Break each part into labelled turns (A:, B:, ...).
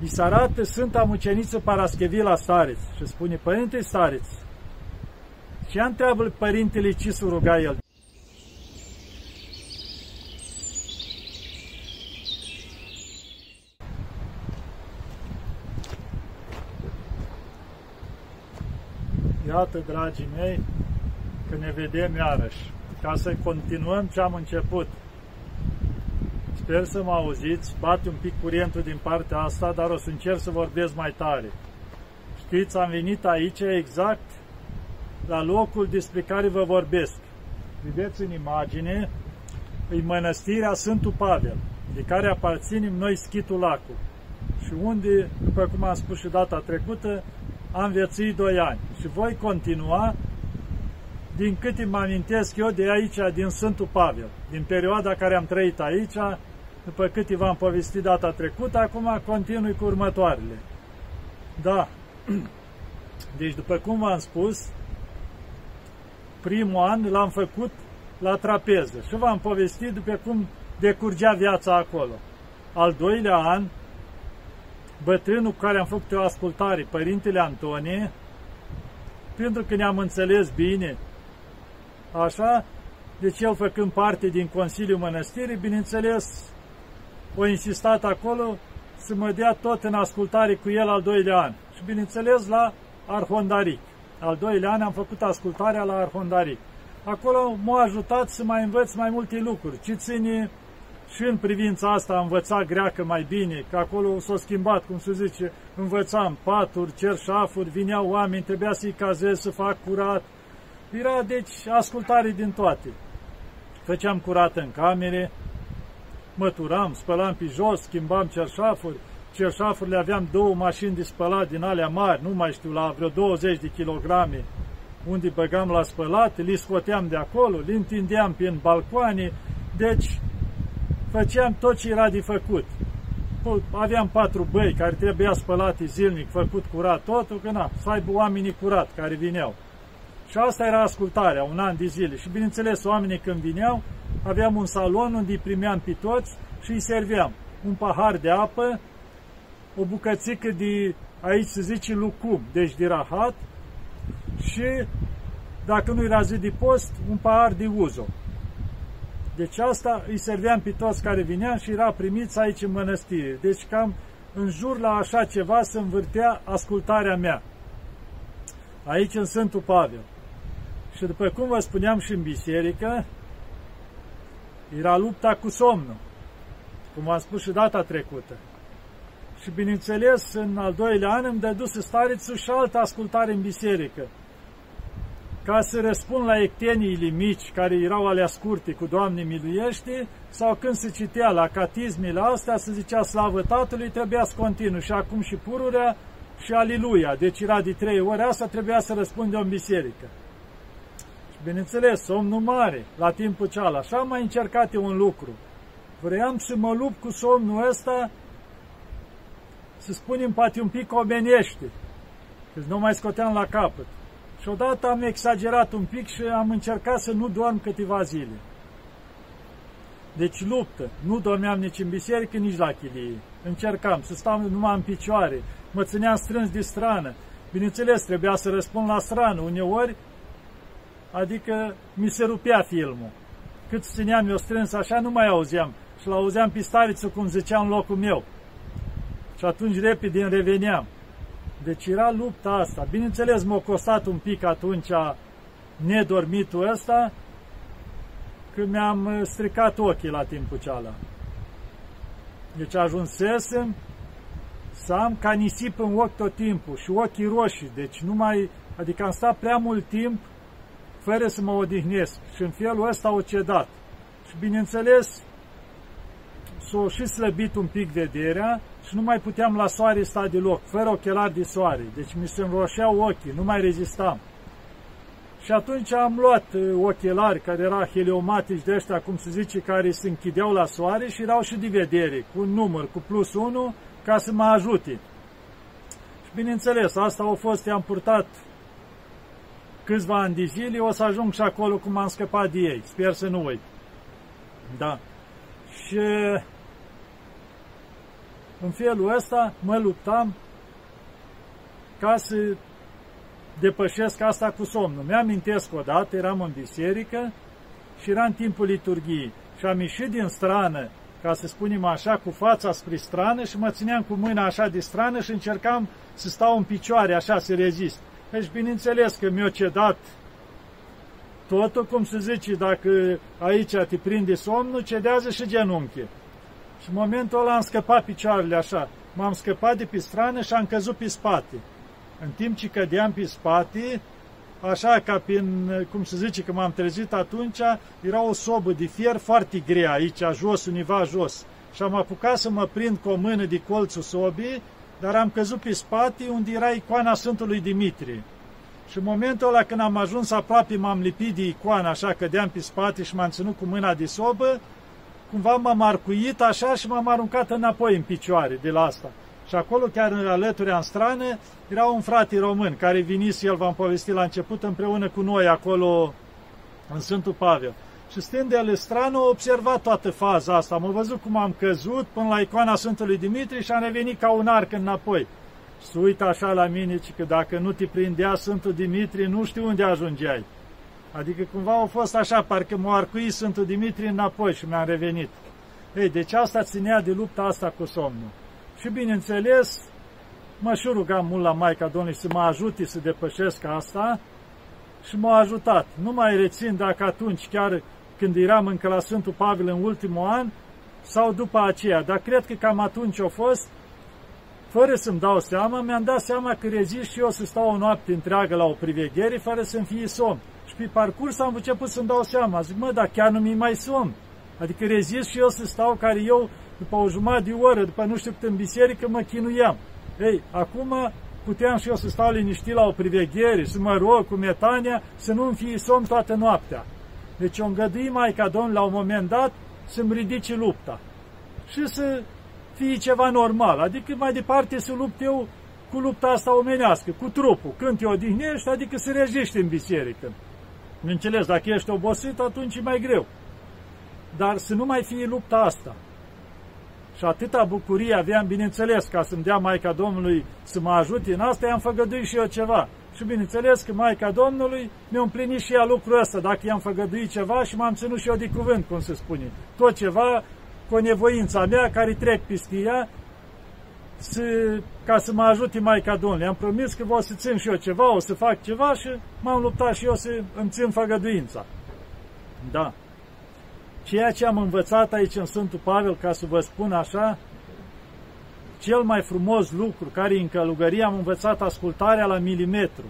A: îi se arată Sfânta Muceniță Paraschevila Stareț și spune, Părinte Stareț, ce întreabă Părintele ce să ruga el? Iată, dragii mei, că ne vedem iarăși, ca să continuăm ce am început. Sper să mă auziți, bate un pic curentul din partea asta, dar o să încerc să vorbesc mai tare. Știți, am venit aici exact la locul despre care vă vorbesc. Vedeți în imagine, e mănăstirea Sfântul Pavel, de care aparținem noi Schitul Lacu. Și unde, după cum am spus și data trecută, am viețuit doi ani. Și voi continua din câte mă amintesc eu de aici, din Sfântul Pavel, din perioada care am trăit aici, după câte v-am povestit data trecută, acum continui cu următoarele. Da, deci după cum v-am spus, primul an l-am făcut la trapeză și v-am povestit după cum decurgea viața acolo. Al doilea an, bătrânul cu care am făcut o ascultare, Părintele Antonie, pentru că ne-am înțeles bine, așa, deci el făcând parte din Consiliul Mănăstirii, bineînțeles, o insistat acolo să mă dea tot în ascultare cu el al doilea an. Și bineînțeles la Arhondaric. Al doilea an am făcut ascultarea la Arhondaric. Acolo m-a ajutat să mai învăț mai multe lucruri. Ce ține și în privința asta a învățat greacă mai bine, că acolo s-a schimbat, cum se zice, învățam paturi, cerșafuri, vineau oameni, trebuia să-i cazez, să fac curat. Era, deci, ascultare din toate. Făceam curat în camere, măturam, spălam pe jos, schimbam cerșafuri, cerșafurile aveam două mașini de spălat din alea mari, nu mai știu, la vreo 20 de kilograme, unde băgam la spălat, li scoteam de acolo, li întindeam prin balcoane, deci făceam tot ce era de făcut. Aveam patru băi care trebuia spălate zilnic, făcut curat totul, că na, să aibă oamenii curat care vineau. Și asta era ascultarea, un an de zile. Și bineînțeles, oamenii când vineau, aveam un salon unde îi primeam pe toți și îi serveam un pahar de apă, o bucățică de, aici se zice lucum, deci de rahat, și, dacă nu era zi de post, un pahar de uzo. Deci asta îi serveam pe toți care vineam și era primiți aici în mănăstire. Deci cam în jur la așa ceva se învârtea ascultarea mea. Aici în Sfântul Pavel. Și după cum vă spuneam și în biserică, era lupta cu somnul, cum am spus și data trecută. Și bineînțeles, în al doilea an îmi dăduse starețul și altă ascultare în biserică, ca să răspund la ecteniile mici care erau alea scurte cu Doamne miluiește, sau când se citea la catismile astea, se zicea slavă Tatălui, trebuia să continu și acum și pururea și aliluia. Deci era de trei ori asta, trebuia să răspundem în biserică. Bineînțeles, somnul mare, la timpul cealaltă. Așa am mai încercat eu un lucru. Vreau să mă lupt cu somnul ăsta, să spunem, poate un pic omenește, că nu mai scoteam la capăt. Și odată am exagerat un pic și am încercat să nu dorm câteva zile. Deci luptă. Nu dormeam nici în biserică, nici la chilie. Încercam să stau numai în picioare. Mă țineam strâns de strană. Bineînțeles, trebuia să răspund la strană. Uneori adică mi se rupea filmul. Cât țineam eu strâns așa, nu mai auzeam. Și l-auzeam pistarițul cum zicea în locul meu. Și atunci repede îmi reveneam. Deci era lupta asta. Bineînțeles, m-a costat un pic atunci nedormitul ăsta, când mi-am stricat ochii la timpul ceala. Deci ajunsesem să am ca nisip în ochi tot timpul și ochii roșii. Deci nu mai, adică am stat prea mult timp fără să mă odihnesc. Și în felul ăsta au cedat. Și bineînțeles, s-a și slăbit un pic vederea și nu mai puteam la soare sta deloc, fără ochelari de soare. Deci mi se înroșeau ochii, nu mai rezistam. Și atunci am luat uh, ochelari care era heliomatici de ăștia, cum se zice, care se închideau la soare și erau și de vedere, cu un număr, cu plus 1, ca să mă ajute. Și bineînțeles, asta a fost, i-am purtat câțiva ani de zile, o să ajung și acolo cum am scăpat de ei. Sper să nu uit. Da. Și în felul ăsta mă luptam ca să depășesc asta cu somnul. Mi-amintesc odată, eram în biserică și era în timpul liturgiei și am ieșit din strană, ca să spunem așa, cu fața spre strană și mă țineam cu mâna așa de strană și încercam să stau în picioare, așa, să rezist. Deci, bineînțeles că mi-a cedat totul, cum se zice, dacă aici te prinde somnul, cedează și genunchi. Și în momentul ăla am scăpat picioarele așa. M-am scăpat de pe strană și am căzut pe spate. În timp ce cădeam pe spate, așa ca prin, cum se zice, că m-am trezit atunci, era o sobă de fier foarte grea aici, jos, univa jos. Și am apucat să mă prind cu o mână de colțul sobii, dar am căzut pe spate unde era icoana Sfântului Dimitrie. Și în momentul ăla când am ajuns aproape, m-am lipit de icoană, așa, cădeam pe spate și m-am ținut cu mâna de sobă, cumva m-am arcuit așa și m-am aruncat înapoi în picioare de la asta. Și acolo, chiar în alături în strană, era un frate român care vinise, el v-am povestit la început, împreună cu noi acolo în Sfântul Pavel. Și stând de el strană, a observat toată faza asta. Am văzut cum am căzut până la icoana Sfântului Dimitrie și am revenit ca un arc înapoi. Și se uită așa la mine, că dacă nu te prindea Sfântul Dimitrie, nu știu unde ajungeai. Adică cumva au fost așa, parcă m-a arcuit Sfântul Dimitrie înapoi și mi-am revenit. Ei, deci asta ținea de lupta asta cu somnul. Și bineînțeles, mă și rugam mult la Maica Domnului să mă ajute să depășesc asta și m-a ajutat. Nu mai rețin dacă atunci, chiar când eram încă la Sfântul Pavel în ultimul an, sau după aceea, dar cred că cam atunci a fost, fără să-mi dau seama, mi-am dat seama că rezist și eu să stau o noapte întreagă la o priveghere fără să-mi fie somn. Și pe parcurs am început să-mi dau seama. Zic, mă, dar chiar nu mi mai somn. Adică rezist și eu să stau, care eu, după o jumătate de oră, după nu știu cât în biserică, mă chinuiam. Ei, acum puteam și eu să stau liniștit la o priveghere, să mă rog cu metania, să nu-mi fie somn toată noaptea. Deci o îngădui Maica Domnului la un moment dat să-mi ridice lupta și să fie ceva normal. Adică mai departe să lupt eu cu lupta asta omenească, cu trupul. Când te odihnești, adică să rejești în biserică. Înțeles, dacă ești obosit, atunci e mai greu. Dar să nu mai fie lupta asta. Și atâta bucurie aveam, bineînțeles, ca să-mi dea Maica Domnului să mă ajute în asta, i-am făgăduit și eu ceva. Și bineînțeles că Maica Domnului mi-a împlinit și ea lucrul ăsta, dacă i-am făgăduit ceva și m-am ținut și eu de cuvânt, cum se spune. Tot ceva cu nevoința mea care trec peste ea să, ca să mă ajute Maica Domnului. Am promis că o să țin și eu ceva, o să fac ceva și m-am luptat și eu să îmi țin făgăduința. Da. Ceea ce am învățat aici în Sfântul Pavel, ca să vă spun așa, cel mai frumos lucru care în călugărie am învățat ascultarea la milimetru.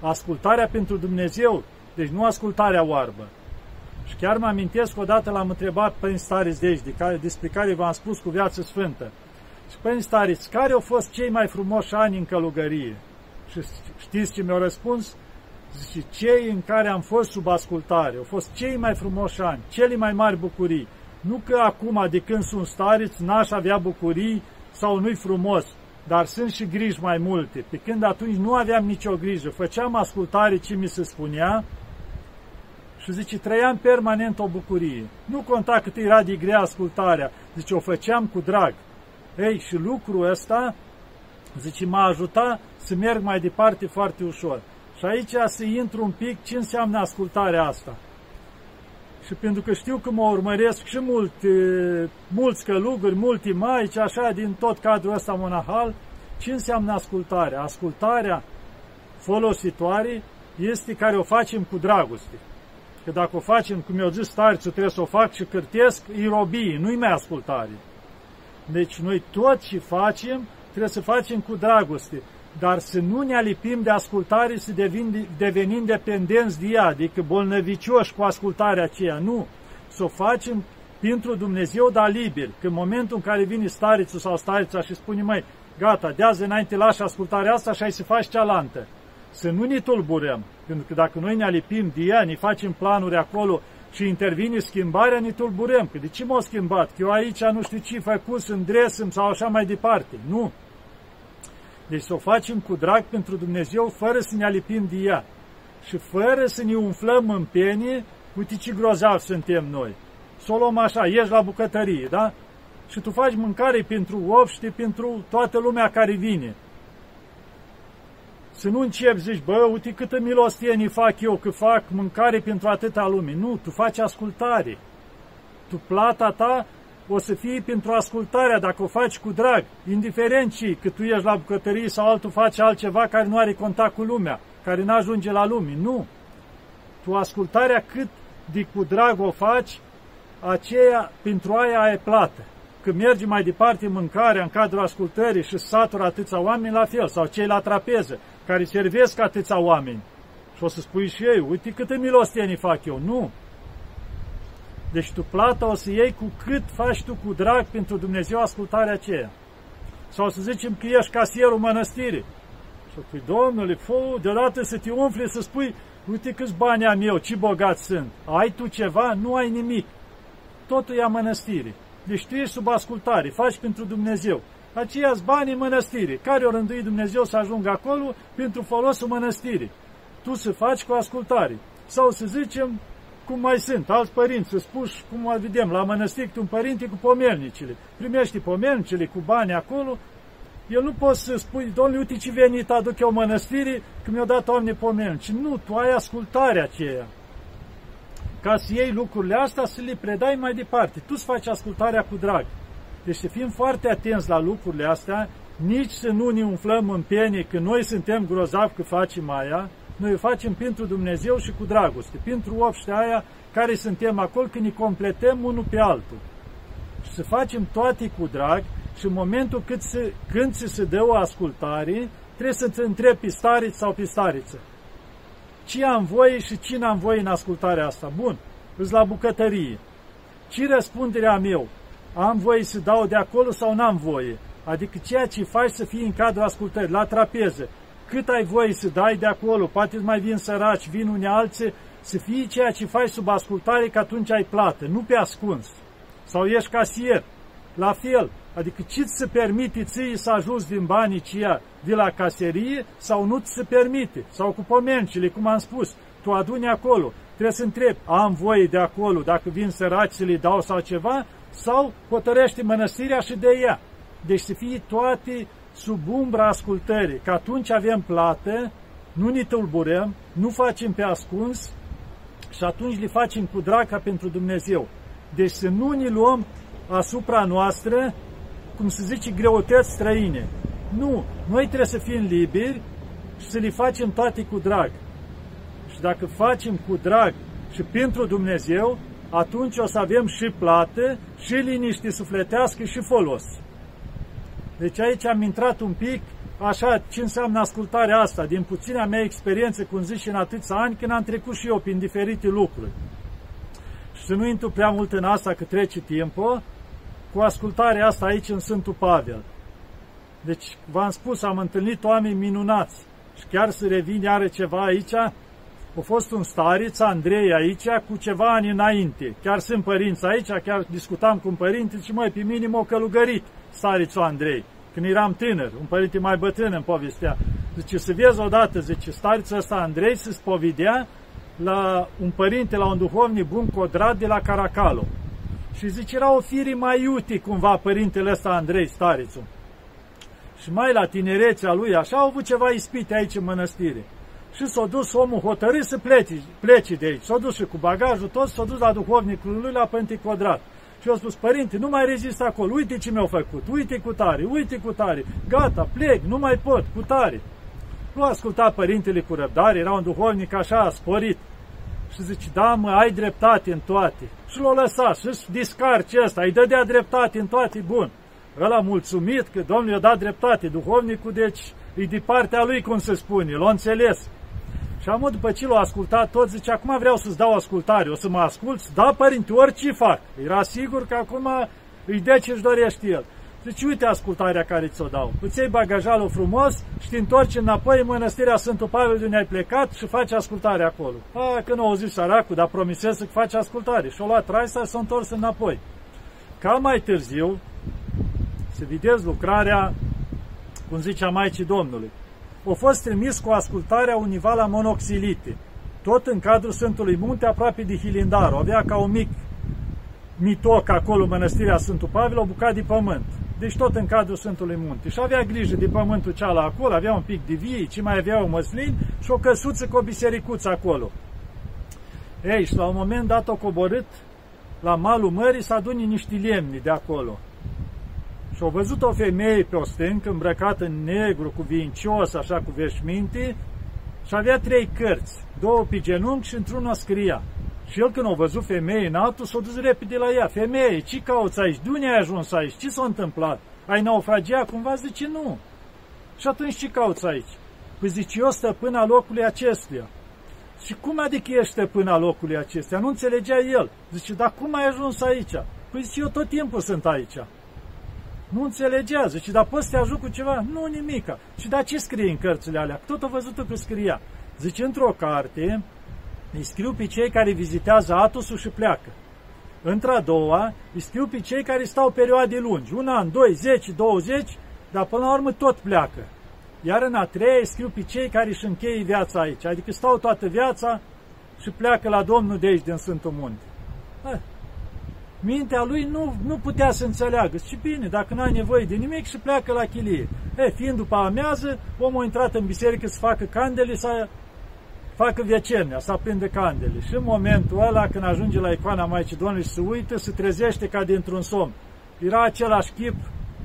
A: Ascultarea pentru Dumnezeu, deci nu ascultarea oarbă. Și chiar mă amintesc odată l-am întrebat pe Staris Deci, de care, despre care v-am spus cu viață sfântă. Și pe Staris, care au fost cei mai frumoși ani în călugărie? Și știți ce mi-au răspuns? Zice, cei în care am fost sub ascultare, au fost cei mai frumoși ani, cele mai mari bucurii. Nu că acum, de când sunt stariți, n-aș avea bucurii sau nu-i frumos, dar sunt și griji mai multe. Pe când atunci nu aveam nicio grijă, făceam ascultare ce mi se spunea și zice, trăiam permanent o bucurie. Nu conta cât era de grea ascultarea, zice, o făceam cu drag. Ei, și lucrul ăsta, zice, m-a ajutat să merg mai departe foarte ușor. Și aici să intru un pic ce înseamnă ascultarea asta. Și pentru că știu că mă urmăresc și mult, mulți călugări, multi maici, așa, din tot cadrul ăsta monahal, ce înseamnă ascultarea? Ascultarea folositoare este care o facem cu dragoste. Că dacă o facem, cum eu zis starțul, trebuie să o fac și cârtesc, e robie, nu-i mai ascultare. Deci noi tot ce facem, trebuie să facem cu dragoste dar să nu ne alipim de ascultare să devin, devenim dependenți de ea, adică bolnăvicioși cu ascultarea aceea. Nu. Să o facem pentru Dumnezeu, dar liber. Că în momentul în care vine starițul sau starița și spune, mai, gata, de azi înainte lași ascultarea asta și ai să faci cealaltă. Să nu ne tulburăm, pentru că dacă noi ne alipim de ea, ne facem planuri acolo și intervine schimbarea, ne tulburăm. Că de ce m-au schimbat? Că eu aici nu știu ce făcut, sunt dresăm sau așa mai departe. Nu. Deci să o facem cu drag pentru Dumnezeu, fără să ne alipim de ea și fără să ne umflăm în penie, uite ce grozav suntem noi. Să o luăm așa, ieși la bucătărie, da? și tu faci mâncare pentru obște, pentru toată lumea care vine. Să nu începi, zici, bă, uite câtă milostienii fac eu, că fac mâncare pentru atâta lume. Nu, tu faci ascultare. Tu plata ta o să fie pentru ascultarea, dacă o faci cu drag, indiferent și că tu ești la bucătărie sau altul face altceva care nu are contact cu lumea, care nu ajunge la lume. Nu. Tu ascultarea cât de cu drag o faci, aceea, pentru aia ai plată. Când mergi mai departe mâncarea în cadrul ascultării și satură atâția oameni, la fel, sau cei la trapeză, care servesc atâția oameni. Și o să spui și ei, uite câte milostenii fac eu. Nu. Deci tu plata o să iei cu cât faci tu cu drag pentru Dumnezeu ascultarea aceea. Sau să zicem că ești casierul mănăstirii. Și spui, Domnule, fă, deodată să te umfli, să spui, uite câți bani am eu, ce bogat sunt. Ai tu ceva? Nu ai nimic. Totul e a mănăstirii. Deci tu ești sub ascultare, faci pentru Dumnezeu. Aceia bani în mănăstire. Care o rândui Dumnezeu să ajungă acolo pentru folosul mănăstirii. Tu să faci cu ascultare. Sau să zicem, cum mai sunt, alți părinți, să spuși, cum vedem, la mănăstiri, un părinte cu pomelnicile. Primești pomelnicile cu bani acolo, el nu poți să spui, domnule, uite ce venit aduc eu mănăstirii, că mi-au dat oameni pomelnici. Nu, tu ai ascultarea aceea. Ca să iei lucrurile astea, să le predai mai departe. Tu îți faci ascultarea cu drag. Deci să fim foarte atenți la lucrurile astea, nici să nu ne umflăm în piene că noi suntem grozavi că facem aia, noi o facem pentru Dumnezeu și cu dragoste, pentru obștea aia care suntem acolo, când ne completăm unul pe altul. Și să facem toate cu drag și în momentul cât se, când ți se dă o ascultare, trebuie să-ți întrebi pe stariță sau pe stariță. Ce am voie și cine am voie în ascultarea asta? Bun, îți la bucătărie. Ce răspunderea am eu? Am voie să dau de acolo sau n-am voie? Adică ceea ce faci să fie în cadrul ascultării, la trapeză, cât ai voie să dai de acolo, poate mai vin săraci, vin unii alții, să fie ceea ce faci sub ascultare, că atunci ai plată, nu pe ascuns. Sau ești casier, la fel, adică ce ți se permite ție să ajungi din banii ceia de la caserie sau nu ți se permite, sau cu pomencile, cum am spus, tu aduni acolo, trebuie să întrebi, am voie de acolo, dacă vin săraci să le dau sau ceva, sau hotărește mănăstirea și de ea. Deci să fie toate sub umbra ascultării, că atunci avem plată, nu ne tulburăm, nu facem pe ascuns și atunci le facem cu drag ca pentru Dumnezeu. Deci să nu ne luăm asupra noastră, cum se zice, greutăți străine. Nu, noi trebuie să fim liberi și să le facem toate cu drag. Și dacă facem cu drag și pentru Dumnezeu, atunci o să avem și plată, și liniște sufletească și folos. Deci aici am intrat un pic, așa, ce înseamnă ascultarea asta, din puțina mea experiență, cum zic și în atâția ani, când am trecut și eu prin diferite lucruri. Și să nu intru prea mult în asta, că trece timpul, cu ascultarea asta aici în Sfântul Pavel. Deci, v-am spus, am întâlnit oameni minunați. Și chiar să revin iară ceva aici, a fost un stareț, Andrei, aici, cu ceva ani înainte. Chiar sunt părinți aici, chiar discutam cu un părinte și măi, pe minim o călugărit starețul Andrei, când eram tânăr, un părinte mai bătrân în povestea. Zice, să vezi odată, zice, starețul ăsta Andrei se spovedea la un părinte, la un duhovnic bun codrat de la Caracalo. Și zice, era o fire mai iute cumva părintele ăsta Andrei, starețul. Și mai la tinerețea lui, așa, au avut ceva ispite aici în mănăstire. Și s-a dus omul hotărât să plece, plece de aici. S-a dus și cu bagajul tot, s-a dus la duhovnicul lui la Pânti Codrat. Și au spus, părinte, nu mai rezist acolo, uite ce mi-au făcut, uite cu tare, uite cu tare, gata, plec, nu mai pot, cu tare. Nu asculta părintele cu răbdare, era un duhovnic așa, sporit. Și zice, da, mă, ai dreptate în toate. Și l-a lăsat și-și discarce ăsta, îi dădea dreptate în toate, bun. Ăla mulțumit că Domnul i-a dat dreptate, duhovnicul, deci, e de partea lui, cum se spune, l-a înțeles. Și am după ce l-a ascultat tot, zice, acum vreau să-ți dau ascultare, o să mă asculți? Da, părinte, orice fac. Era sigur că acum îi dea ce-și dorește el. Zice, uite ascultarea care ți-o dau. Îți iei bagajalul frumos și te întorci înapoi în mănăstirea Sfântul Pavel de unde ai plecat și faci ascultare acolo. A, că nu au zis săracul, dar promisez să faci ascultare. Și-o luat traisa și s-a întors înapoi. Ca mai târziu, să vedeți lucrarea, cum zicea Maicii Domnului a fost trimis cu ascultarea univa la monoxilite, tot în cadrul Sfântului Munte, aproape de Hilindaru. Avea ca un mic mitoc acolo, mănăstirea Sfântul Pavel, o bucată de pământ. Deci tot în cadrul Sfântului Munte. Și avea grijă de pământul cealaltă acolo, avea un pic de vii, ce mai avea o măslin și o căsuță cu o bisericuță acolo. Ei, și la un moment dat o coborât la malul mării să aduni niște lemni de acolo. Și au văzut o femeie pe o stâncă, îmbrăcată în negru, cu vincios, așa cu veșminte, și avea trei cărți, două pe genunchi și într-una scria. Și el când a văzut femeie în altul, s-a dus repede la ea. Femeie, ce cauți aici? De unde ai ajuns aici? Ce s-a întâmplat? Ai naufragiat cumva? Zice, nu. Și atunci ce cauți aici? Păi zice, eu stăpâna locului acestuia. Și cum adică ești stăpâna locului acestuia? Nu înțelegea el. Zice, dar cum ai ajuns aici? Păi zice, eu tot timpul sunt aici. Nu înțelegea, zice, dar poți să te ajut cu ceva? Nu, nimica. Și dar ce scrie în cărțile alea? Tot a văzut că scria. Zice, într-o carte, îi scriu pe cei care vizitează Atosul și pleacă. Într-a doua, îi scriu pe cei care stau perioade lungi, un an, doi, zece, douăzeci, dar până la urmă tot pleacă. Iar în a treia îi scriu pe cei care își încheie viața aici, adică stau toată viața și pleacă la Domnul de aici, din Sfântul Munte. Ha. Mintea lui nu, nu putea să înțeleagă. Și bine, dacă n-ai nevoie de nimic și pleacă la chilie. E, fiind după amiază, omul a intrat în biserică să facă candele, să facă vecenia, să aprinde candele. Și în momentul ăla, când ajunge la icoana Maicii Domnului și se uită, se trezește ca dintr-un somn. Era același chip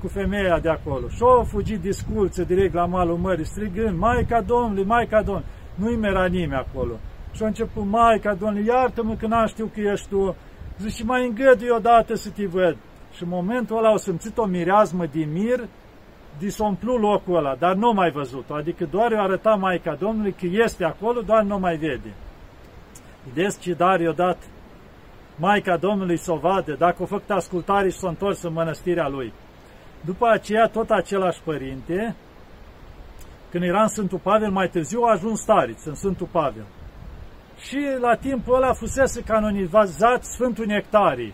A: cu femeia de acolo. Și o fugit disculță direct la malul mării, strigând, Maica Domnului, Maica Domnului. Nu-i mera nimeni acolo. Și a început, Maica Domnului, iartă-mă că n-am știu că ești tu. Zice, mai îngădui odată să te văd. Și în momentul ăla au simțit o mireazmă de mir disomplu locul ăla, dar nu mai văzut-o, adică doar i-a arătat Maica Domnului că este acolo, doar nu mai vede. Vedeți ce dar i-a dat Maica Domnului să o vadă, dacă a făcut ascultare și s-a întors în mănăstirea lui. După aceea, tot același părinte, când era în Sfântul Pavel, mai târziu a ajuns stariț în Sfântul Pavel. Și la timpul ăla fusese canonizat Sfântul Nectarii.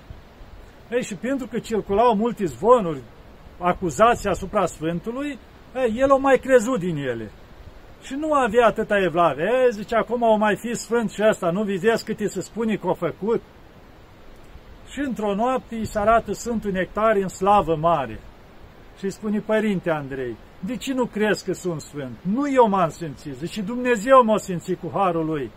A: Ei, și pentru că circulau multe zvonuri acuzații asupra Sfântului, e, el o mai crezut din ele. Și nu avea atâta evlave. E, zice, acum o mai fi sfânt și asta, nu vizezi cât îi se spune că a făcut? Și într-o noapte îi se arată Sfântul Nectar în slavă mare. Și îi spune, Părinte Andrei, de ce nu crezi că sunt sfânt? Nu eu m-am simțit, zice, Dumnezeu m-a simțit cu harul lui.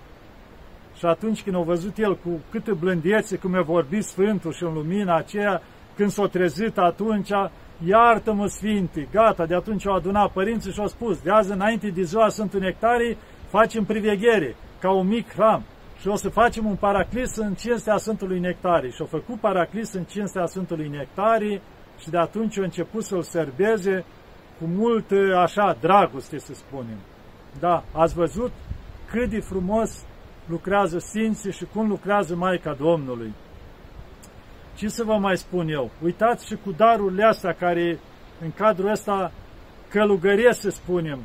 A: Și atunci când a văzut el cu câtă blândețe, cum a vorbit Sfântul și în lumina aceea, când s-a trezit atunci, iartă-mă Sfinte, gata, de atunci au adunat părinții și au spus, de azi înainte de ziua Sfântul Nectarii, facem priveghere, ca un mic hram, și o să facem un paraclis în cinstea Sfântului Nectarii. Și au făcut paraclis în cinstea Sfântului Nectarii și de atunci au început să-l serbeze cu mult, așa, dragoste, să spunem. Da, ați văzut cât de frumos lucrează Sfinții și cum lucrează Maica Domnului. Ce să vă mai spun eu? Uitați și cu darurile astea care în cadrul ăsta călugăresc, să spunem,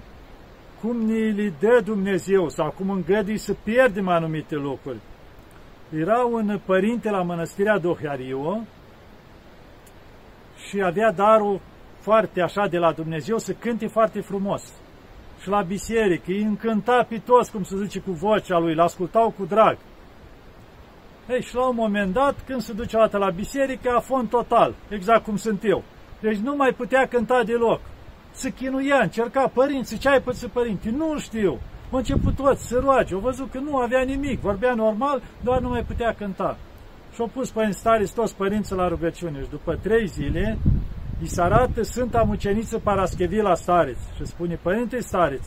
A: cum ni le dă Dumnezeu sau cum îngădui să pierdem anumite lucruri. Era un părinte la mănăstirea Dohariu și avea darul foarte așa de la Dumnezeu să cânte foarte frumos. Și la biserică îi încânta pe toți, cum se zice, cu vocea lui, l-ascultau cu drag. Ei, și la un moment dat, când se duce o dată la biserică, a fond total, exact cum sunt eu. Deci nu mai putea cânta deloc. Se chinuia, încerca părinții, ce ai pățit părinții? Nu știu. Au început toți să roage, au văzut că nu avea nimic, vorbea normal, doar nu mai putea cânta. Și au pus pe staris toți părinții la rugăciune și după trei zile îi se arată Sfânta Muceniță Paraschevila Stareț și spune, Părinte Stareț,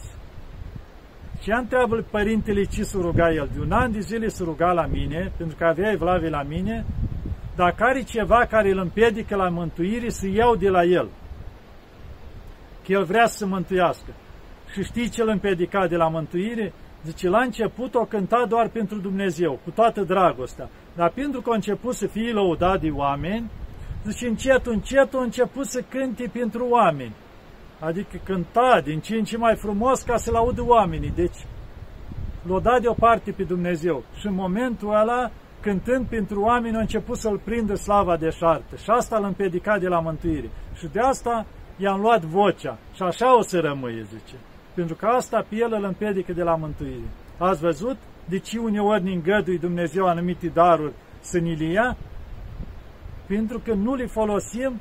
A: ce întreabă părintele ce să ruga el? De un an de zile să ruga la mine, pentru că avea evlave la mine, dacă are ceva care îl împiedică la mântuire, să iau de la el. Că el vrea să se mântuiască. Și știi ce îl împiedica de la mântuire? Zice, la început o cânta doar pentru Dumnezeu, cu toată dragostea. Dar pentru că a început să fie lăudat de oameni, zice, încet, încet a început să cânte pentru oameni adică cânta din ce în ce mai frumos ca să-l audă oamenii. Deci l-a dat deoparte pe Dumnezeu. Și în momentul ăla, cântând pentru oameni, a început să-l prindă slava de șartă. Și asta l-a împiedicat de la mântuire. Și de asta i-am luat vocea. Și așa o să rămâie, zice. Pentru că asta pe el îl împiedică de la mântuire. Ați văzut de ce uneori ne îngădui Dumnezeu anumite daruri să ni le ia? Pentru că nu le folosim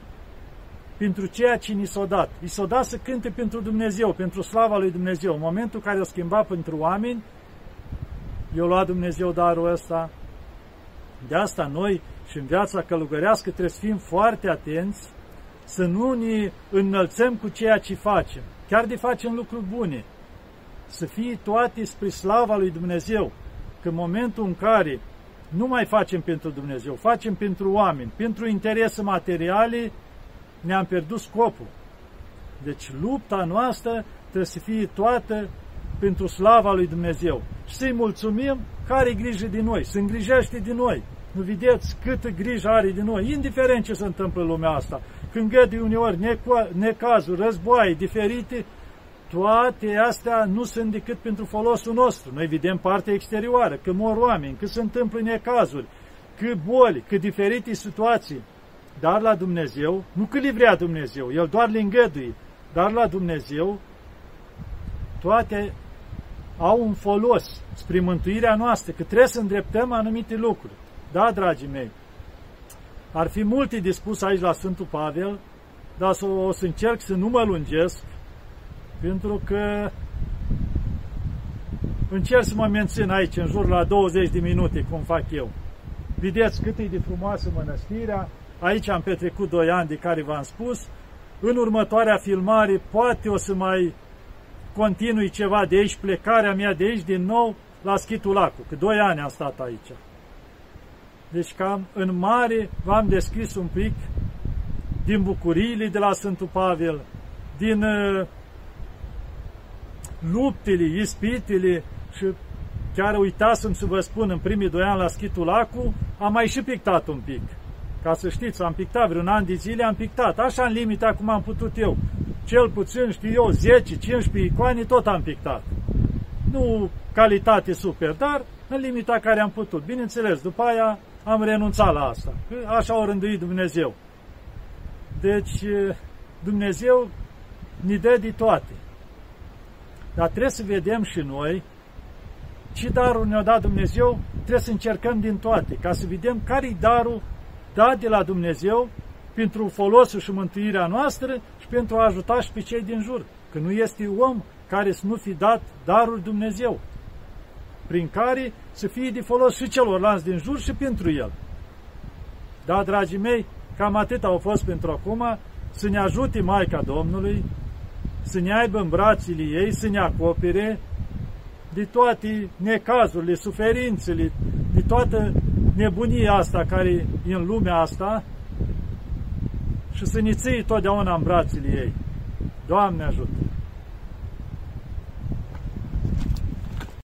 A: pentru ceea ce ni s-a dat. I s-a dat să cânte pentru Dumnezeu, pentru slava lui Dumnezeu. În momentul în care o schimba pentru oameni, eu luat Dumnezeu darul ăsta. De asta noi și în viața călugărească trebuie să fim foarte atenți să nu ne înălțăm cu ceea ce facem, chiar de facem lucruri bune, să fie toate spre slava lui Dumnezeu, că în momentul în care nu mai facem pentru Dumnezeu, facem pentru oameni, pentru interese materiale, ne-am pierdut scopul. Deci lupta noastră trebuie să fie toată pentru slava lui Dumnezeu. Și să-i mulțumim care grijă de noi, să îngrijește de noi. Nu vedeți câtă grijă are de noi, indiferent ce se întâmplă în lumea asta. Când gădi uneori necazuri, războaie diferite, toate astea nu sunt decât pentru folosul nostru. Noi vedem partea exterioară, că mor oameni, că se întâmplă necazuri, că boli, că diferite situații. Dar la Dumnezeu, nu că le vrea Dumnezeu, El doar le îngăduie, dar la Dumnezeu toate au un folos spre mântuirea noastră, că trebuie să îndreptăm anumite lucruri. Da, dragii mei, ar fi multe de spus aici la Sfântul Pavel, dar o să încerc să nu mă lungesc, pentru că încerc să mă mențin aici, în jur la 20 de minute, cum fac eu. Vedeți cât e de frumoasă mănăstirea, aici am petrecut 2 ani de care v-am spus, în următoarea filmare poate o să mai continui ceva de aici, plecarea mea de aici din nou la Schitul Lacu, că 2 ani am stat aici. Deci cam în mare v-am descris un pic din bucuriile de la Sfântul Pavel, din uh, luptele, ispitele și chiar uitasem să vă spun, în primii doi ani la Schitul Acu, am mai și pictat un pic. Ca să știți, am pictat vreun an de zile, am pictat. Așa în limita cum am putut eu. Cel puțin, știu eu, 10-15 icoane, tot am pictat. Nu calitate super, dar în limita care am putut. Bineînțeles, după aia am renunțat la asta. Așa o rânduit Dumnezeu. Deci, Dumnezeu ne dă de toate. Dar trebuie să vedem și noi ce darul ne-a dat Dumnezeu, trebuie să încercăm din toate, ca să vedem care-i darul dat de la Dumnezeu pentru folosul și mântuirea noastră și pentru a ajuta și pe cei din jur. Că nu este om care să nu fi dat darul Dumnezeu, prin care să fie de folos și celorlalți din jur și pentru el. Da, dragii mei, cam atât au fost pentru acum, să ne ajute Maica Domnului, să ne aibă în brațele ei, să ne acopere de toate necazurile, suferințele, de toată nebunia asta care e în lumea asta și să ne ții totdeauna în brațele ei. Doamne ajută!